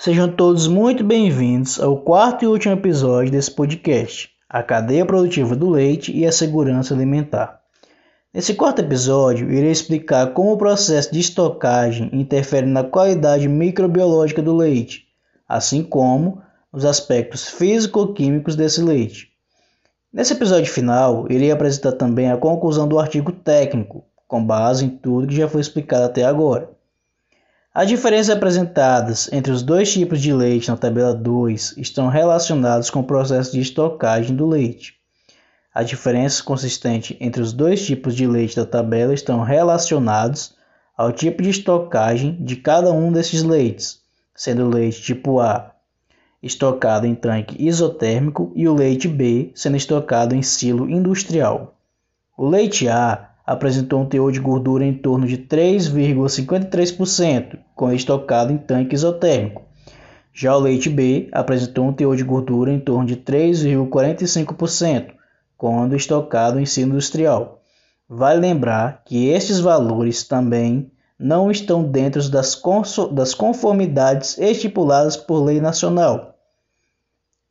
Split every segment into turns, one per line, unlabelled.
Sejam todos muito bem-vindos ao quarto e último episódio desse podcast, a cadeia produtiva do leite e a segurança alimentar. Nesse quarto episódio, irei explicar como o processo de estocagem interfere na qualidade microbiológica do leite, assim como nos aspectos físico-químicos desse leite. Nesse episódio final, irei apresentar também a conclusão do artigo técnico, com base em tudo que já foi explicado até agora. As diferenças apresentadas entre os dois tipos de leite na tabela 2 estão relacionadas com o processo de estocagem do leite. As diferenças consistentes entre os dois tipos de leite da tabela estão relacionados ao tipo de estocagem de cada um desses leites, sendo o leite tipo A estocado em tanque isotérmico e o leite B sendo estocado em silo industrial. O leite A apresentou um teor de gordura em torno de 3,53% quando estocado em tanque isotérmico. Já o leite B apresentou um teor de gordura em torno de 3,45% quando estocado em silo industrial. Vale lembrar que estes valores também não estão dentro das, das conformidades estipuladas por lei nacional.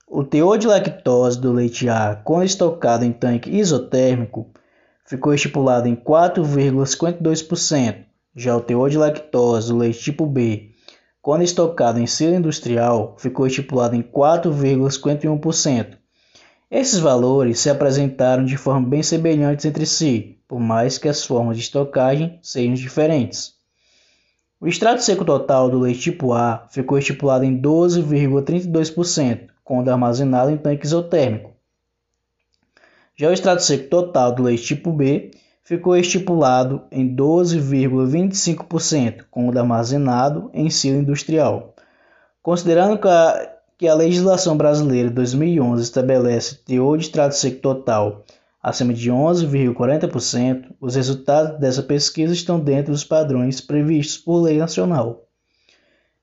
O teor de lactose do leite A, quando estocado em tanque isotérmico, ficou estipulado em 4,52%. Já o teor de lactose do leite tipo B, quando estocado em silo industrial, ficou estipulado em 4,51%. Esses valores se apresentaram de forma bem semelhantes entre si, por mais que as formas de estocagem sejam diferentes. O extrato seco total do leite tipo A ficou estipulado em 12,32%, quando armazenado em tanque isotérmico, já o extrato seco total do leite tipo B ficou estipulado em 12,25%, com o armazenado em silo industrial. Considerando que a, que a legislação brasileira de 2011 estabelece teor de extrato seco total acima de 11,40%, os resultados dessa pesquisa estão dentro dos padrões previstos por lei nacional.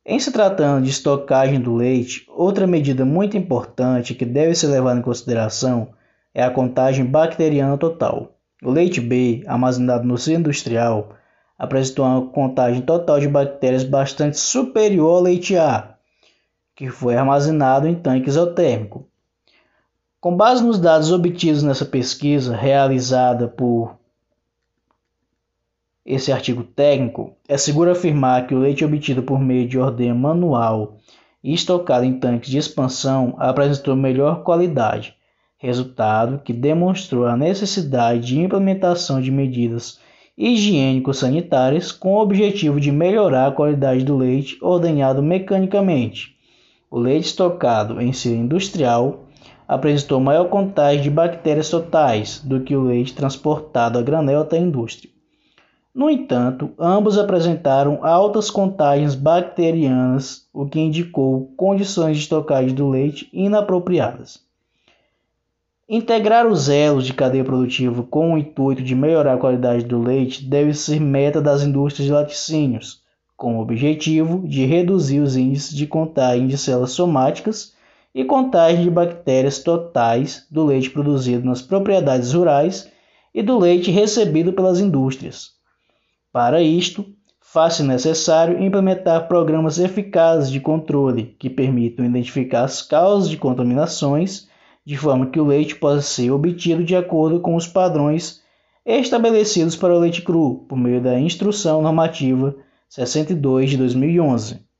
Em se tratando de estocagem do leite, outra medida muito importante que deve ser levada em consideração é a contagem bacteriana total. O leite B, armazenado no silo industrial, apresentou uma contagem total de bactérias bastante superior ao leite A, que foi armazenado em tanque isotérmico. Com base nos dados obtidos nessa pesquisa realizada por esse artigo técnico, é seguro afirmar que o leite obtido por meio de ordenha manual e estocado em tanques de expansão apresentou melhor qualidade, resultado que demonstrou a necessidade de implementação de medidas higiênico-sanitárias com o objetivo de melhorar a qualidade do leite ordenhado mecanicamente. O leite estocado em silo industrial apresentou maior contagem de bactérias totais do que o leite transportado a granel até a indústria. No entanto, ambos apresentaram altas contagens bacterianas, o que indicou condições de estocagem do leite inapropriadas. Integrar os elos de cadeia produtiva com o intuito de melhorar a qualidade do leite deve ser meta das indústrias de laticínios, com o objetivo de reduzir os índices de contagem de células somáticas e contagem de bactérias totais do leite produzido nas propriedades rurais e do leite recebido pelas indústrias. Para isto, faz-se necessário implementar programas eficazes de controle que permitam identificar as causas de contaminações de forma que o leite possa ser obtido de acordo com os padrões estabelecidos para o leite cru, por meio da Instrução Normativa 62 de 2011.